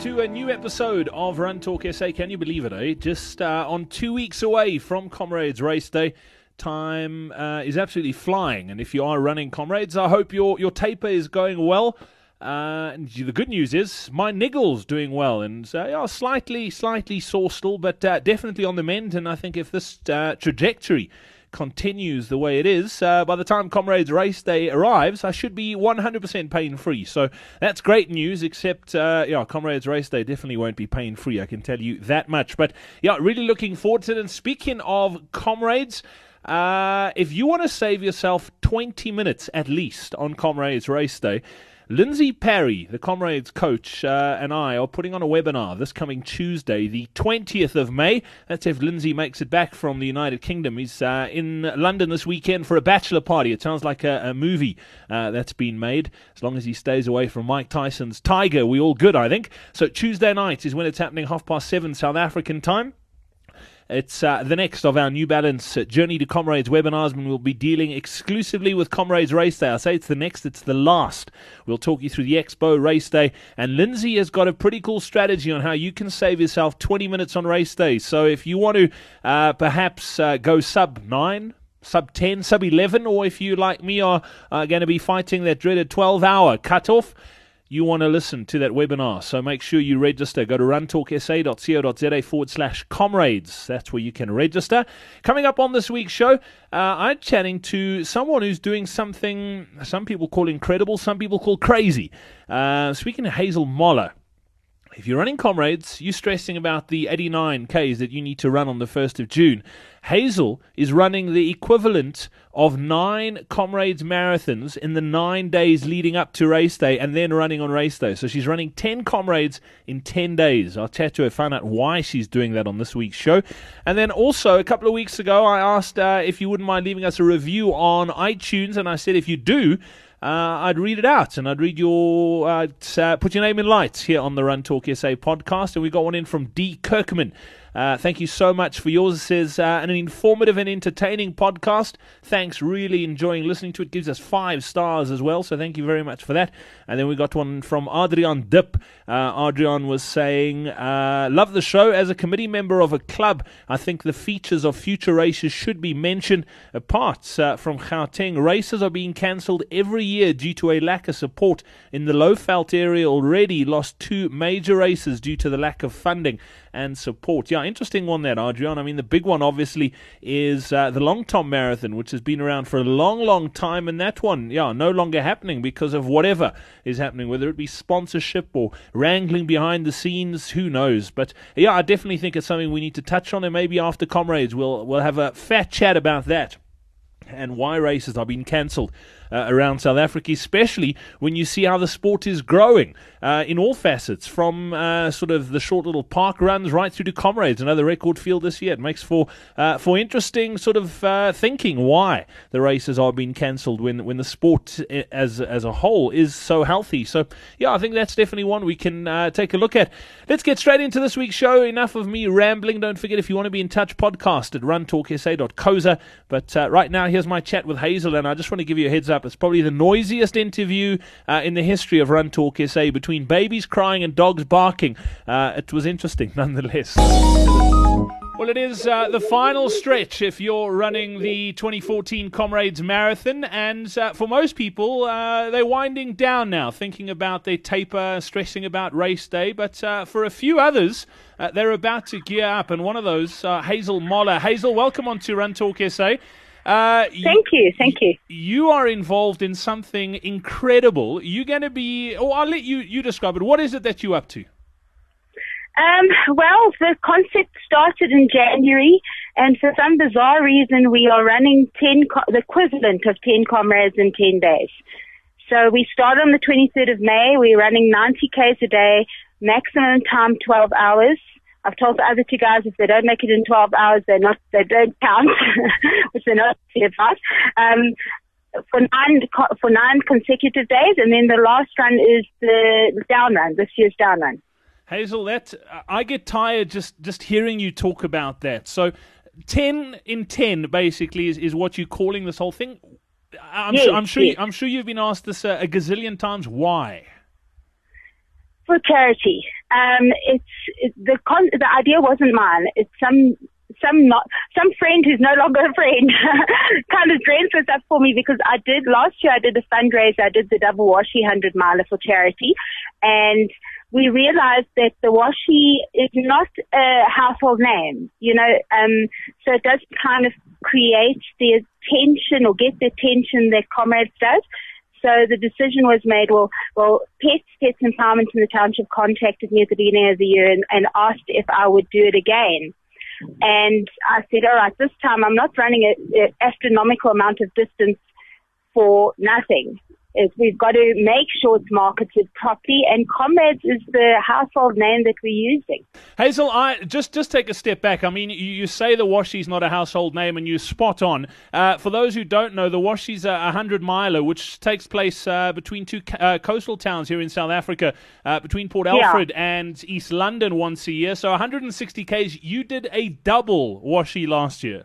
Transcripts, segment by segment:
to a new episode of Run Talk SA. Can you believe it, eh? Just uh, on two weeks away from Comrades Race Day. Time uh, is absolutely flying, and if you are running Comrades, I hope your, your taper is going well. Uh, and the good news is my niggle's doing well, and uh, yeah, slightly, slightly sore still, but uh, definitely on the mend. And I think if this uh, trajectory continues the way it is, uh, by the time Comrades Race Day arrives, I should be 100% pain free. So that's great news, except, uh, yeah, Comrades Race Day definitely won't be pain free, I can tell you that much. But yeah, really looking forward to it. And speaking of Comrades, uh, if you want to save yourself 20 minutes at least on Comrades Race Day, Lindsay Parry, the Comrades coach, uh, and I are putting on a webinar this coming Tuesday, the 20th of May. That's if Lindsay makes it back from the United Kingdom. He's uh, in London this weekend for a bachelor party. It sounds like a, a movie uh, that's been made. As long as he stays away from Mike Tyson's Tiger, we all good, I think. So Tuesday night is when it's happening, half past seven South African time. It's uh, the next of our New Balance Journey to Comrades webinars, and we'll be dealing exclusively with Comrades Race Day. I say it's the next, it's the last. We'll talk you through the Expo Race Day, and Lindsay has got a pretty cool strategy on how you can save yourself 20 minutes on race day. So if you want to uh, perhaps uh, go sub 9, sub 10, sub 11, or if you, like me, are going to be fighting that dreaded 12 hour cutoff, you want to listen to that webinar. So make sure you register. Go to runtalksa.co.za forward slash comrades. That's where you can register. Coming up on this week's show, uh, I'm chatting to someone who's doing something some people call incredible, some people call crazy. Uh, speaking to Hazel Moller. If you're running comrades, you're stressing about the 89 Ks that you need to run on the 1st of June. Hazel is running the equivalent of nine comrades marathons in the nine days leading up to race day and then running on race day. So she's running 10 comrades in 10 days. I'll chat to her, find out why she's doing that on this week's show. And then also, a couple of weeks ago, I asked uh, if you wouldn't mind leaving us a review on iTunes, and I said if you do, uh, I'd read it out and I'd read your, uh, uh, put your name in lights here on the Run Talk SA podcast. And we got one in from D. Kirkman. Uh, thank you so much for yours. It says uh, an informative and entertaining podcast. Thanks, really enjoying listening to it. Gives us five stars as well, so thank you very much for that. And then we got one from Adrian Dip. Uh, Adrian was saying, uh, "Love the show. As a committee member of a club, I think the features of future races should be mentioned. Apart uh, from Gauteng, races are being cancelled every year due to a lack of support in the Lowveld area. Already lost two major races due to the lack of funding." And support. Yeah, interesting one there, Adrian. I mean, the big one obviously is uh, the Long Tom Marathon, which has been around for a long, long time, and that one, yeah, no longer happening because of whatever is happening, whether it be sponsorship or wrangling behind the scenes, who knows? But yeah, I definitely think it's something we need to touch on, and maybe after comrades, we'll we'll have a fat chat about that and why races are being cancelled uh, around South Africa, especially when you see how the sport is growing uh, in all facets, from uh, sort of the short little park runs right through to comrades, another record field this year. It makes for uh, for interesting sort of uh, thinking why the races are being cancelled when when the sport as as a whole is so healthy. So yeah, I think that's definitely one we can take a look at. Let's get straight into this week's show. Enough of me rambling. Don't forget if you want to be in touch, podcast at runtalksa.coza. But right now, here's my chat with Hazel, and I just want to give you a heads up up. It's probably the noisiest interview uh, in the history of Run Talk SA between babies crying and dogs barking. Uh, it was interesting nonetheless. Well, it is uh, the final stretch if you're running the 2014 Comrades Marathon, and uh, for most people, uh, they're winding down now, thinking about their taper, stressing about race day. But uh, for a few others, uh, they're about to gear up, and one of those, uh, Hazel Moller. Hazel, welcome on to Run Talk SA. Uh, thank you, thank you. You are involved in something incredible. You're going to be, oh, I'll let you, you describe it. What is it that you're up to? Um, well, the concept started in January, and for some bizarre reason, we are running 10, the equivalent of 10 comrades in 10 days. So we start on the 23rd of May. We're running 90 Ks a day, maximum time 12 hours. I've told the other two guys if they don't make it in 12 hours, they're not, they don't count, which they're not about. Um, for nine for nine consecutive days, and then the last run is the down run. This year's down run. Hazel, that I get tired just just hearing you talk about that. So, ten in ten basically is, is what you're calling this whole thing. I'm yes, sure I'm sure yes. you, I'm sure you've been asked this a, a gazillion times. Why? for charity. Um, it's it, the con- the idea wasn't mine. It's some some not some friend who's no longer a friend kind of dreamt this up for me because I did last year. I did a fundraiser. I did the double washie hundred miler for charity, and we realized that the washie is not a household name. You know, um, so it does kind of create the attention or get the attention that Comrades does. So the decision was made, well, well, Pets, Pets Empowerment in the Township contacted me at the beginning of the year and, and asked if I would do it again. And I said, all right, this time I'm not running an astronomical amount of distance for nothing is we've got to make sure it's marketed properly and Comrades is the household name that we're using. Hazel, I just just take a step back. I mean, you, you say the Washie's not a household name and you're spot on. Uh, for those who don't know, the Washie's a 100 miler which takes place uh, between two uh, coastal towns here in South Africa, uh, between Port Alfred yeah. and East London once a year. So 160 Ks. You did a double Washie last year.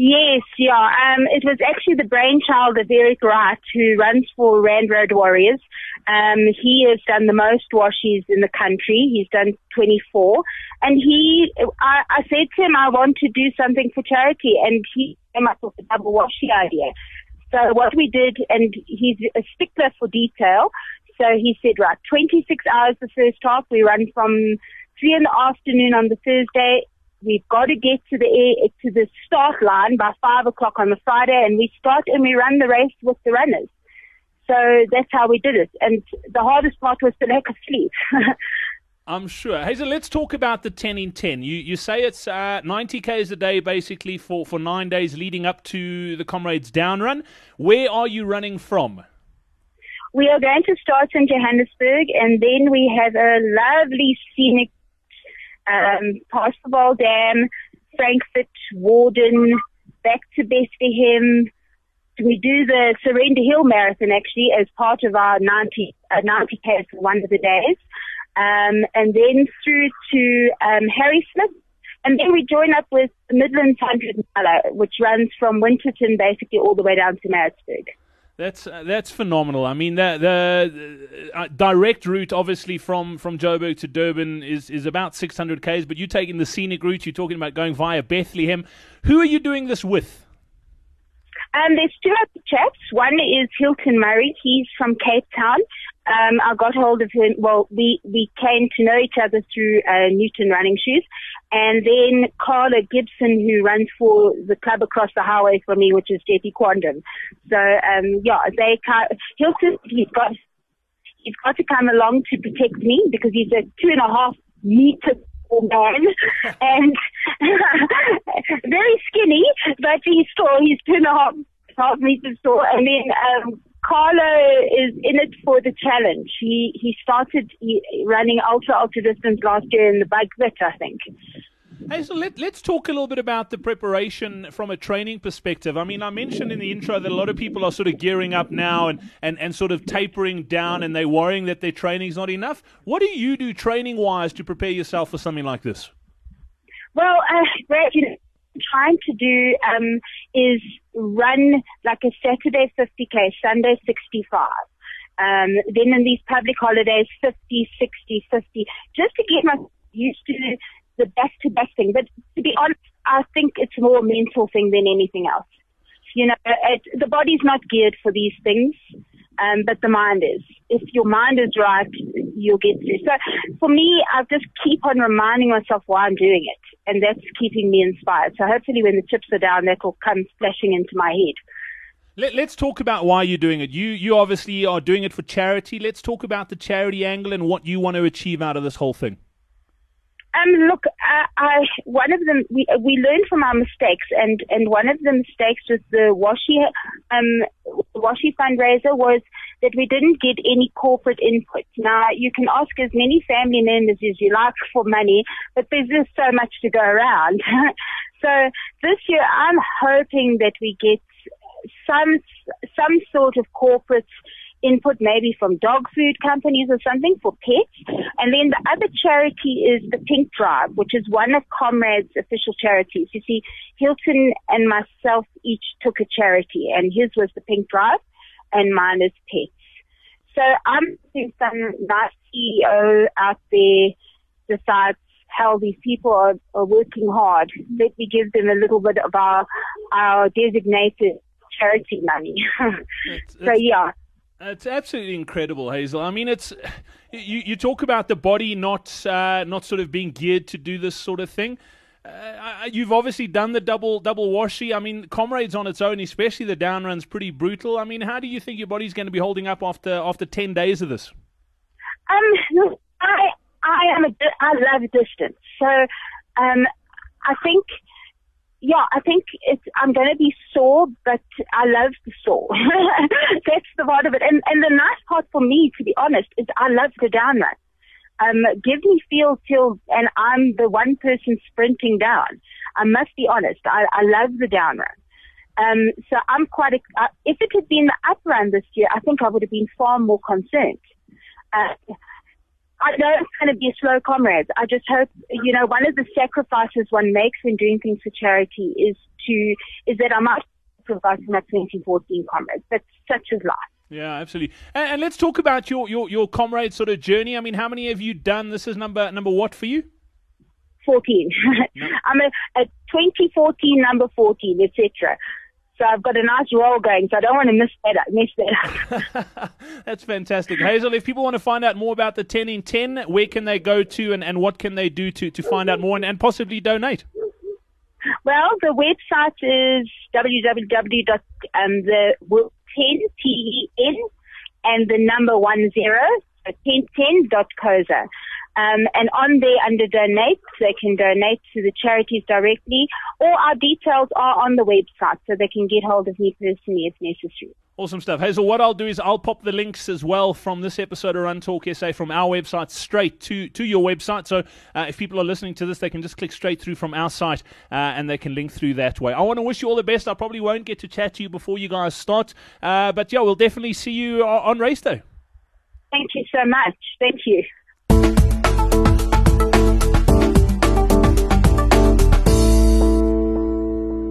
Yes, yeah. Um, it was actually the brainchild of Eric Wright, who runs for Rand Road Warriors. Um, he has done the most washies in the country. He's done 24. And he, I, I said to him, I want to do something for charity. And he came up with the double washie idea. So what we did, and he's a stickler for detail. So he said, right, 26 hours the first half. We run from three in the afternoon on the Thursday We've got to get to the air, to the start line by five o'clock on the Friday, and we start and we run the race with the runners. So that's how we did it. And the hardest part was the lack of sleep. I'm sure. Hazel, let's talk about the 10 in 10. You, you say it's uh, 90 Ks a day basically for, for nine days leading up to the Comrades Down Run. Where are you running from? We are going to start in Johannesburg and then we have a lovely scenic um, past Vaal Dam, Frankfort, Warden, back to Bethlehem. We do the Surrender Hill Marathon actually as part of our 90, uh, 90 K for one of the days. Um, and then through to um, Harrismith. And then we join up with Midlands 100 Miler, which runs from Winterton basically all the way down to Maritzburg. That's uh, that's phenomenal. I mean, the, the uh, direct route, obviously from from Joburg to Durban, is is about 600 k's. But you're taking the scenic route. You're talking about going via Bethlehem. Who are you doing this with? Um, there's two other chaps. One is Hilton Murray. He's from Cape Town. Um, I got hold of him. Well, we, we came to know each other through uh, Newton Running Shoes. And then Carla Gibson, who runs for the club across the highway from me, which is JP Quantum. So, um, yeah, they, Hilton, he's got, he's got to come along to protect me because he's a two and a half meter tall man and very skinny, but he's tall. He's two and a half, half meters tall. And then, um, Carlo is in it for the challenge. He he started running ultra ultra distance last year in the bike bit, I think. Hey, so let, let's talk a little bit about the preparation from a training perspective. I mean, I mentioned in the intro that a lot of people are sort of gearing up now and, and, and sort of tapering down and they're worrying that their training is not enough. What do you do training wise to prepare yourself for something like this? Well, uh, Brad, you know, trying to do um, is run like a Saturday 50k, Sunday 65. Um, then in these public holidays, 50, 60, 50, just to get myself used to the back-to-back thing. But to be honest, I think it's more a mental thing than anything else. You know, it, the body's not geared for these things um, but the mind is. If your mind is right, you'll get through. So for me, I just keep on reminding myself why I'm doing it, and that's keeping me inspired. So hopefully, when the chips are down, that will come splashing into my head. Let, us talk about why you're doing it. You you obviously are doing it for charity. Let's talk about the charity angle and what you want to achieve out of this whole thing. Um, look, I, I, one of them, we, we learned from our mistakes and, and one of the mistakes with the Washie, um, Washie fundraiser was that we didn't get any corporate input. Now, you can ask as many family members as you like for money, but there's just so much to go around. so this year I'm hoping that we get some, some sort of corporate input maybe from dog food companies or something for pets. And then the other charity is the Pink Drive, which is one of Comrade's official charities. You see, Hilton and myself each took a charity and his was the Pink Drive and mine is pets. So I'm doing some nice CEO out there decides, how these people are, are working hard. Let me give them a little bit of our, our designated charity money. It's- so it's- yeah, It's absolutely incredible, Hazel. I mean, it's you, you talk about the body not uh, not sort of being geared to do this sort of thing. Uh, you've obviously done the double double washie. I mean, comrades on its own, especially the down run's pretty brutal. I mean, how do you think your body's going to be holding up after after ten days of this? Um, I I am a I love distance, so um, I think yeah, I think it's I'm going to be sore, but I love the sore. That's the part of it, and and the nice part for me, to be honest, is I love the down run. Um, give me Fields Hill, and I'm the one person sprinting down. I must be honest. I, I love the down run. Um, so I'm quite. Uh, if it had been the up run this year, I think I would have been far more concerned. Uh, I know it's going to be a slow, comrades. I just hope, you know, one of the sacrifices one makes when doing things for charity is to, is that I might sacrifice my 2014 comrades. That's such is life. Yeah, absolutely. And, and let's talk about your, your your comrade sort of journey. I mean, how many have you done? This is number number what for you? 14. I'm a, a 2014 number 14, etc. So I've got a nice roll going, so I don't want to miss that up, miss that up. That's fantastic. Hazel, if people want to find out more about the 10 in 10, where can they go to and, and what can they do to, to find out more and, and possibly donate? Well, the website is www. Um, the 10 T-E-N and the number one zero, so 1010.coza. Um, and on there under donate, they can donate to the charities directly or our details are on the website so they can get hold of me personally if necessary. Awesome stuff. Hazel, what I'll do is I'll pop the links as well from this episode of Run Talk SA from our website straight to, to your website. So uh, if people are listening to this, they can just click straight through from our site uh, and they can link through that way. I want to wish you all the best. I probably won't get to chat to you before you guys start. Uh, but yeah, we'll definitely see you on, on race day. Thank you so much. Thank you.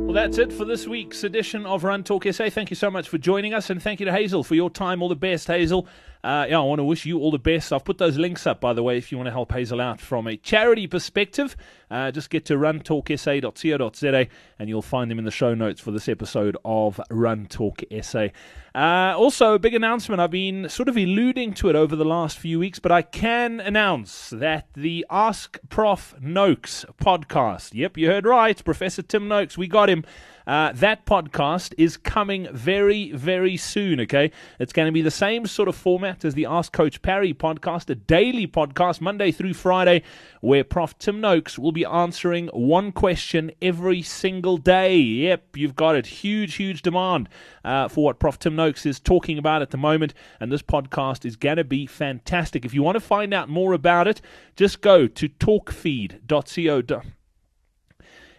Well, that's it for this week's edition of Run Talk SA. Thank you so much for joining us, and thank you to Hazel for your time. All the best, Hazel. Uh, yeah, I want to wish you all the best. I've put those links up, by the way, if you want to help Hazel out from a charity perspective. Uh, just get to runtalksa.co.za, and you'll find them in the show notes for this episode of Run Talk SA. Uh, also, a big announcement. I've been sort of alluding to it over the last few weeks, but I can announce that the Ask Prof Noakes podcast. Yep, you heard right, Professor Tim Noakes. We got him. Uh, that podcast is coming very, very soon, okay? It's going to be the same sort of format as the Ask Coach Parry podcast, a daily podcast, Monday through Friday, where Prof. Tim Noakes will be answering one question every single day. Yep, you've got it. Huge, huge demand uh, for what Prof. Tim Noakes is talking about at the moment, and this podcast is going to be fantastic. If you want to find out more about it, just go to talkfeed.co.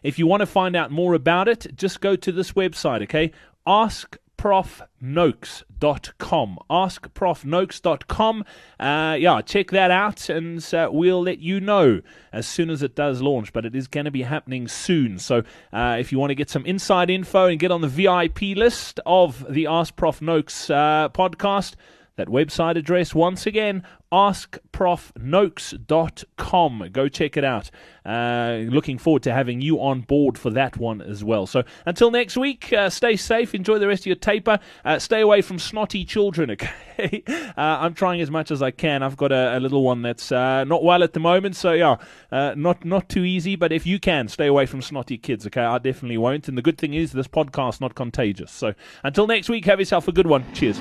If you want to find out more about it, just go to this website, okay? Ask AskProfNoakes.com. AskProfNoakes.com. Uh, yeah, check that out and uh, we'll let you know as soon as it does launch. But it is going to be happening soon. So uh, if you want to get some inside info and get on the VIP list of the Ask Prof Noakes uh, podcast, that website address once again askprofnoakes.com go check it out. Uh, looking forward to having you on board for that one as well. So until next week uh, stay safe. Enjoy the rest of your taper. Uh, stay away from snotty children okay? Uh, i'm trying as much as i can. I've got a, a little one that's uh, not well at the moment. So yeah uh, not not too easy but if you can stay away from snotty kids okay? I definitely won't. And the good thing is this podcast not contagious. So until next week have yourself a good one. Cheers